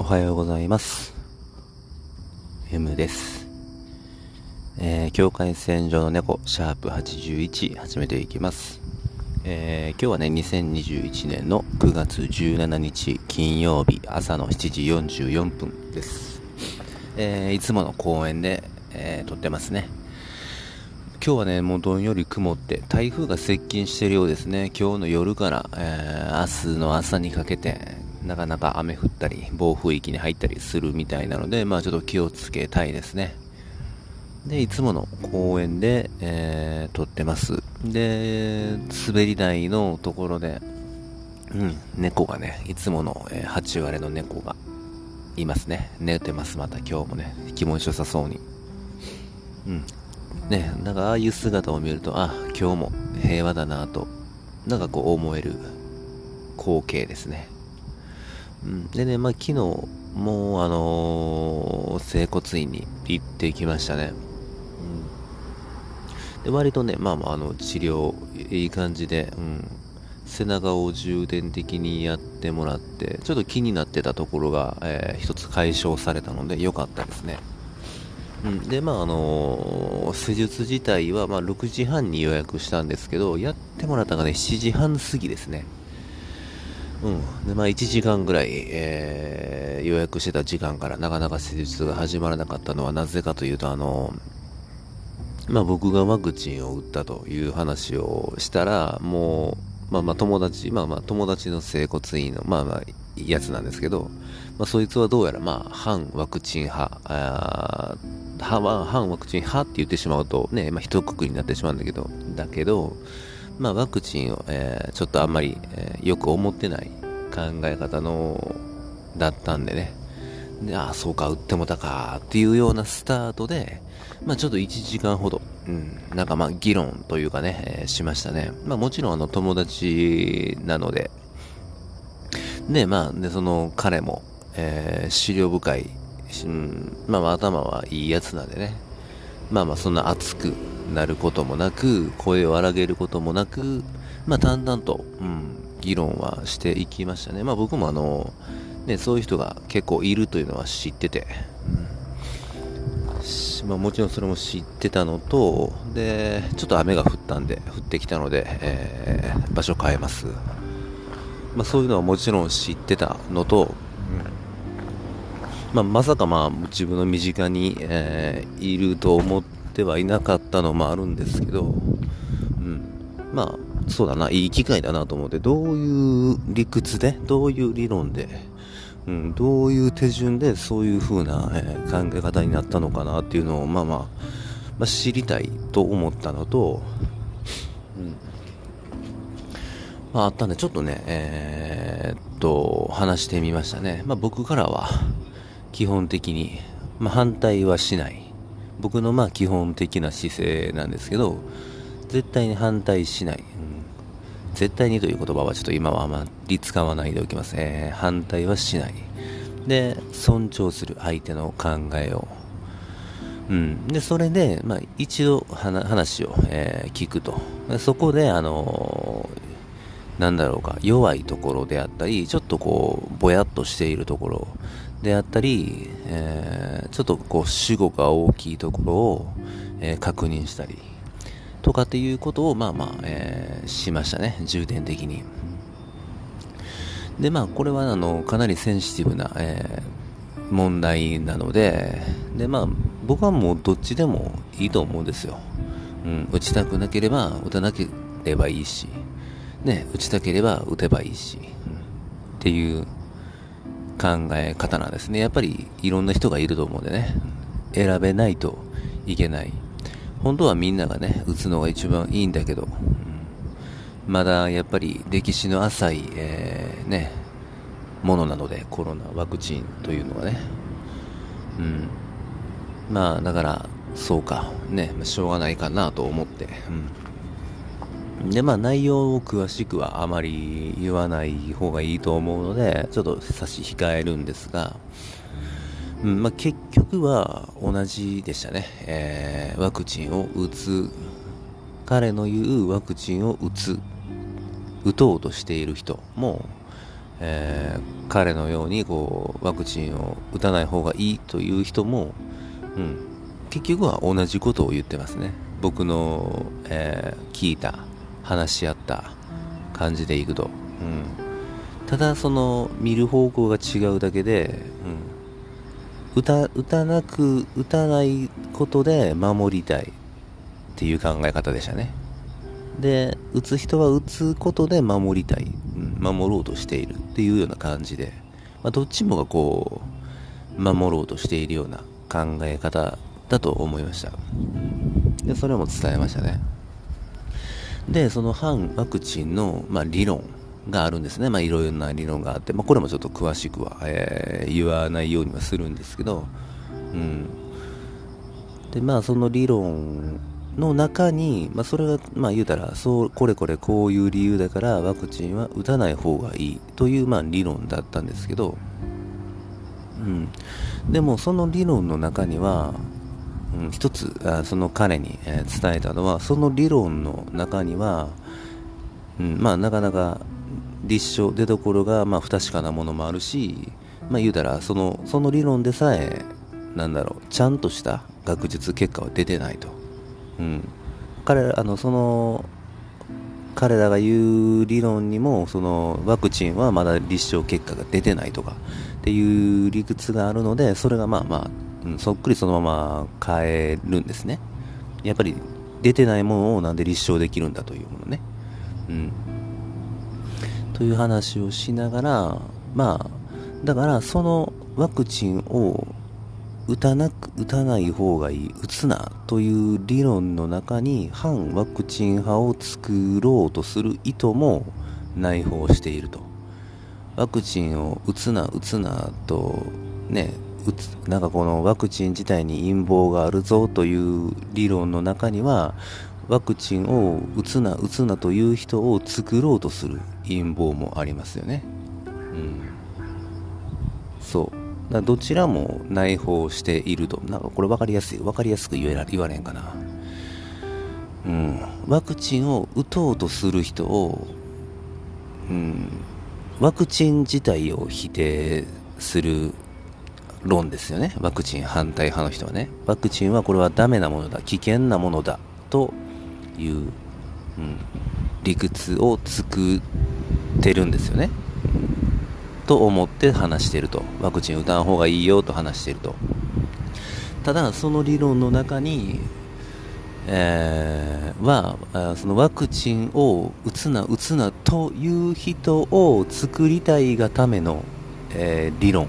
おはようございます。M です。えー、境界線上の猫、シャープ81、始めていきます。えー、今日はね、2021年の9月17日金曜日朝の7時44分です。えー、いつもの公園で、え、撮ってますね。今日はね、もうどんより曇って、台風が接近してるようですね。今日の夜から、えー、明日の朝にかけて、なかなか雨降ったり、暴風域に入ったりするみたいなので、まあちょっと気をつけたいですね。で、いつもの公園で、えー、撮ってます。で、滑り台のところで、うん、猫がね、いつもの、えー、8割の猫がいますね。寝てます、また今日もね。気持ちよさそうに。うん。ね、なんかああいう姿を見ると、あ、今日も平和だなと、なんかこう思える光景ですね。うん、でね、まあ昨日、もうあのー、整骨院に行ってきましたね。うん、で割とね、まあまあ、あの、治療、いい感じで、うん、背中を重点的にやってもらって、ちょっと気になってたところが、えー、一つ解消されたので良かったですね。うん、で、まあ、あのー、施術自体は、まあ、6時半に予約したんですけど、やってもらったのがね、7時半過ぎですね。うん。で、まあ、1時間ぐらい、えー、予約してた時間からなかなか施術が始まらなかったのはなぜかというと、あの、まあ、僕がワクチンを打ったという話をしたら、もう、まあまあ友達、まあまあ友達の整骨院の、まあまあやつなんですけど、まあそいつはどうやらまあ反ワクチン派、あ反ワクチン派って言ってしまうとね、まあ、一括りになってしまうんだけど、だけど、まあ、ワクチンを、えー、ちょっとあんまり、えー、よく思ってない考え方の、だったんでね。で、ああ、そうか、打ってもたか、っていうようなスタートで、まあ、ちょっと1時間ほど、うん、なんかまあ、議論というかね、えー、しましたね。まあ、もちろん、あの、友達なので、で、まあ、で、その、彼も、えー、資料深いうん、まあ頭はいいやつなんでね。まあまあそんな熱くなることもなく、声を荒げることもなく、まあ淡々と、うん、議論はしていきましたね。まあ僕もあの、ね、そういう人が結構いるというのは知ってて、うん、まあもちろんそれも知ってたのと、で、ちょっと雨が降ったんで、降ってきたので、えー、場所変えます。まあそういうのはもちろん知ってたのと、まあ、まさかまあ自分の身近に、えー、いると思ってはいなかったのもあるんですけど、うん、まあそうだな。いい機会だなと思ってどういう理屈でどういう理論で、うん、どういう手順でそういう風な、えー、考え方になったのかなっていうのをまあまあ、まあ、知りたいと思ったのと、うん。まあ、あったんでちょっとね、えー、っと話してみましたね、まあ、僕からは基本的に、まあ、反対はしない。僕のまあ基本的な姿勢なんですけど、絶対に反対しない。うん、絶対にという言葉はちょっと今はあまり使わないでおきます。えー、反対はしない。で、尊重する相手の考えを。うん。で、それで、まあ、一度話を、えー、聞くと。そこで、あのー、なんだろうか、弱いところであったり、ちょっとこう、ぼやっとしているところ、であったり、えー、ちょっとこう主語が大きいところを、えー、確認したりとかっていうことをまあまあ、えー、しましたね。重点的に。でまあこれはあのかなりセンシティブな、えー、問題なのででまあ僕はもうどっちでもいいと思うんですよ、うん、打ちたくなければ打たなければいいし。ね打ちたければ打てばいいし、うん、っていう考え方なんですね。やっぱりいろんな人がいると思うんでね、選べないといけない。本当はみんながね、打つのが一番いいんだけど、うん、まだやっぱり歴史の浅い、えー、ね、ものなので、コロナワクチンというのはね。うん。まあ、だから、そうか、ね、しょうがないかなと思って、うんで、まあ内容を詳しくはあまり言わない方がいいと思うので、ちょっと差し控えるんですが、うんまあ、結局は同じでしたね。えー、ワクチンを打つ、彼の言うワクチンを打つ、打とうとしている人も、えー、彼のようにこうワクチンを打たない方がいいという人も、うん、結局は同じことを言ってますね僕の、えー、聞いた話し合った感じでいくと、うん、ただその見る方向が違うだけで、うん、打た打たなく打たないことで守りたいっていう考え方でしたね。で打つ人は打つことで守りたい、うん、守ろうとしているっていうような感じで、まあ、どっちもがこう守ろうとしているような考え方だと思いました。でそれも伝えましたねでその反ワクチンの、まあ、理論があるんですね、まあ、いろいろな理論があって、まあ、これもちょっと詳しくは、えー、言わないようにはするんですけど、うん、でまあその理論の中に、まあ、それが、まあ、言うたらそうこれこれこういう理由だからワクチンは打たない方がいいという、まあ、理論だったんですけど、うん、でもその理論の中には、うん、一つあその彼に、え、伝えたのはその理論の中には、うん、まあなかなか立証出どころが、まあ、不確かなものもあるし、まあ、言うたらそのその理論でさえなんだろうちゃんとした学術結果は出てないと。うん、彼らあのその彼らが言う理論にもそのワクチンはまだ立証結果が出てないとかっていう理屈があるのでそれがまあまあ、ん、そっくりそのまま変えるんですね。やっぱり出てないものをなんで立証できるんだというものね。うん。という話をしながらまあだからそのワクチンを打たなく打たない方がいい打つなという理論の中に反ワクチン派を作ろうとする意図も内包していると。ワクチンを打つな打つなとねなんかこのワクチン自体に陰謀があるぞという理論の中にはワクチンを打つな打つなという人を作ろうとする陰謀もありますよねうんそうだどちらも内包していると。なんかこれ分かりやすい。分かりやすく言えら言われんかな。うん。ワクチンを打とうとする人を、うん。ワクチン自体を否定する論ですよね。ワクチン反対派の人はね。ワクチンはこれはダメなものだ。危険なものだ。という、うん、理屈を作ってるんですよね。と思って話してるとワクチン打たん方がいいよと話してるとただその理論の中に、えー、はそのワクチンを打つな打つなという人を作りたいがための、えー、理論、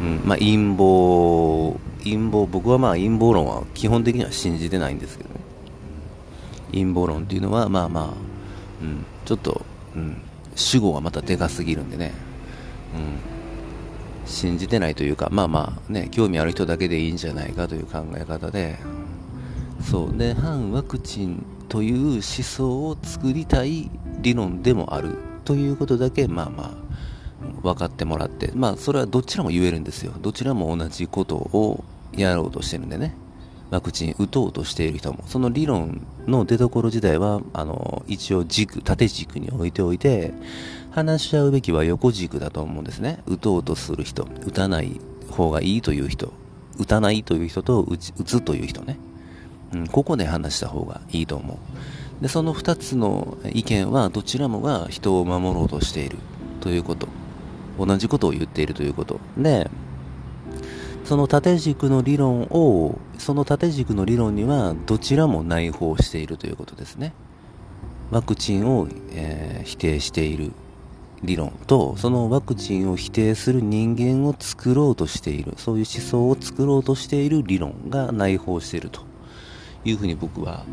うん。まあ、陰謀陰謀僕はまあ陰謀論は基本的には信じてないんですけどね。陰謀論っていうのはまあまあ、うん、ちょっと、うん。主語がまたでかすぎるんでね、うん、信じてないというか、まあまあね、興味ある人だけでいいんじゃないかという考え方で、そう。で、反ワクチンという思想を作りたい理論でもあるということだけ、まあまあ、分かってもらって、まあそれはどちらも言えるんですよ。どちらも同じことをやろうとしてるんでね。ワクチン打とうとしている人も、その理論の出所自体は、あの、一応軸、縦軸に置いておいて、話し合うべきは横軸だと思うんですね。打とうとする人、打たない方がいいという人、打たないという人と打打つという人ね。うん、ここで話した方がいいと思う。で、その二つの意見は、どちらもが人を守ろうとしているということ。同じことを言っているということ。で、その縦軸の理論を、その縦軸の理論にはどちらも内包しているということですね。ワクチンを、えー、否定している理論と、そのワクチンを否定する人間を作ろうとしている、そういう思想を作ろうとしている理論が内包しているというふうに僕は、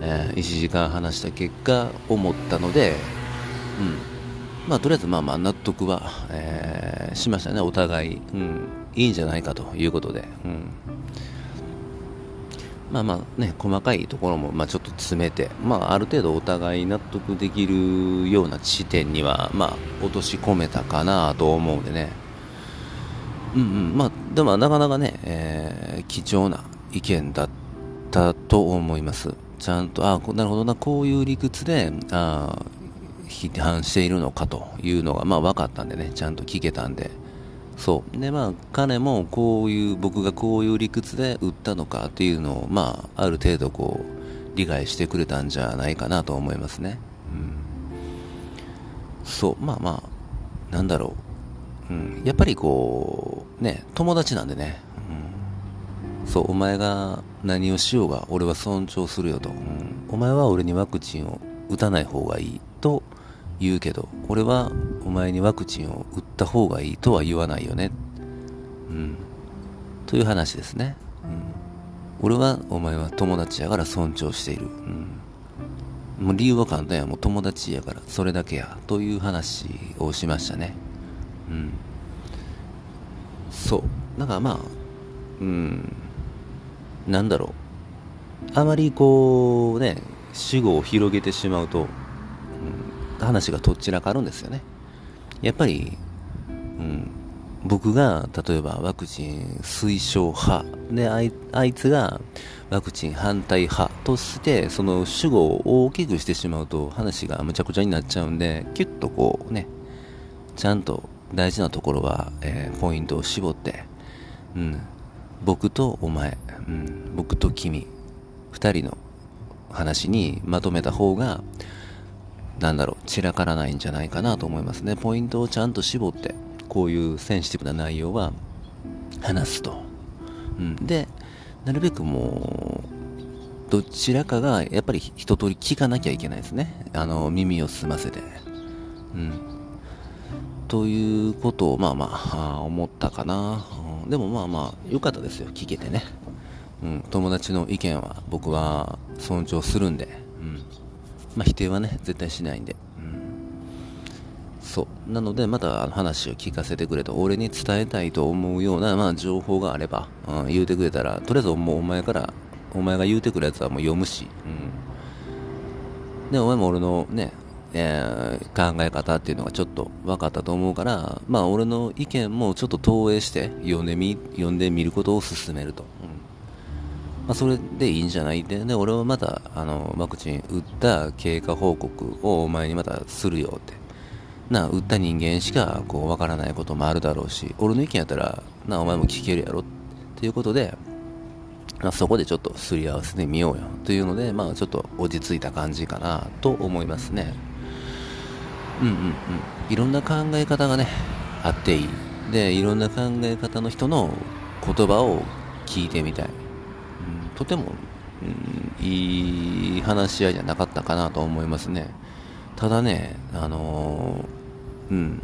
えー、1時間話した結果思ったので、うん。まあ、とりあえずまあまあ納得は、えー、しましたね、お互い。うんいいんじゃないかということで、うん、まあまあね、細かいところもまあちょっと詰めて、まあある程度お互い納得できるような地点には、まあ落とし込めたかなと思うんでね。うんうん、まあでもなかなかね、えー、貴重な意見だったと思います。ちゃんと、ああなるほどな、こういう理屈で、ああ批判しているのかというのが、まあ分かったんでね、ちゃんと聞けたんで、そう。で、まあ、彼もこういう、僕がこういう理屈で売ったのかっていうのを、まあ、ある程度こう、理解してくれたんじゃないかなと思いますね。うん。そう、まあまあ、なんだろう。うん。やっぱりこう、ね、友達なんでね。うん。そう、お前が何をしようが、俺は尊重するよと。うん。お前は俺にワクチンを打たない方がいいと言うけど、俺はお前にワクチンを打った方がいいとは言わないよね。うん。という話ですね。うん。俺は、お前は友達やから尊重している。うん。もう理由は簡単や。もう友達やから、それだけや。という話をしましたね。うん。そう。だからまあ、うん。なんだろう。あまりこうね、主語を広げてしまうと、話がとっちらかるんですよね。やっぱり、うん、僕が例えばワクチン推奨派であいあいつがワクチン反対派としてその主語を大きくしてしまうと話がむちゃくちゃになっちゃうんでキュッとこうねちゃんと大事なところは、えー、ポイントを絞って、うん、僕とお前、うん、僕と君2人の話にまとめた方がなんだろう、散らからないんじゃないかなと思いますね。ポイントをちゃんと絞って、こういうセンシティブな内容は話すと。うん、で、なるべくもう、どちらかがやっぱり一通り聞かなきゃいけないですね。あの、耳を澄ませて。うん。ということを、まあまあ、思ったかな。でもまあまあ、良かったですよ、聞けてね。うん、友達の意見は僕は尊重するんで、まあ、否定はね、絶対しないんで。うん、そう。なので、また話を聞かせてくれと、俺に伝えたいと思うような、まあ、情報があれば、うん、言うてくれたら、とりあえずもうお前から、お前が言うてくるやつはもう読むし、うん。で、お前も俺のね、えー、考え方っていうのがちょっと分かったと思うから、まあ俺の意見もちょっと投影して読んでみ、読んでみることを勧めると。まあ、それでいいんじゃないで、で、俺はまた、あの、ワクチン打った経過報告をお前にまたするよって。な、打った人間しか、こう、わからないこともあるだろうし、俺の意見やったら、な、お前も聞けるやろっていうことで、まあ、そこでちょっとすり合わせてみようよというので、まあ、ちょっと落ち着いた感じかなと思いますね。うんうんうん。いろんな考え方がね、あっていい。で、いろんな考え方の人の言葉を聞いてみたい。とても、うん、いい話し合いじゃなかったかなと思いますね。ただね、あのー、うん。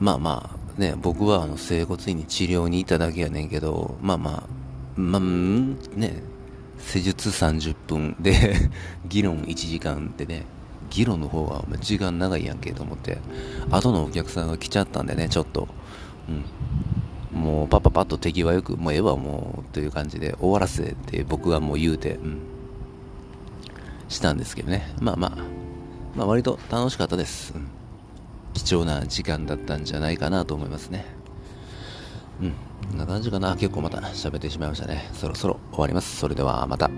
まあまあ、ね、僕はあの整骨院に治療に行っただけやねんけど、まあまあ、まあ、ね、施術30分で 議論1時間ってね、議論の方は時間長いやんけと思って、後のお客さんが来ちゃったんでね、ちょっと、うん。もうパッパパッと手際よく、もうええわもうという感じで終わらせて僕はもう言うて、うん、したんですけどね。まあまあ、まあ割と楽しかったです。うん、貴重な時間だったんじゃないかなと思いますね。うん、こんな感じかな。結構また喋ってしまいましたね。そろそろ終わります。それではまた。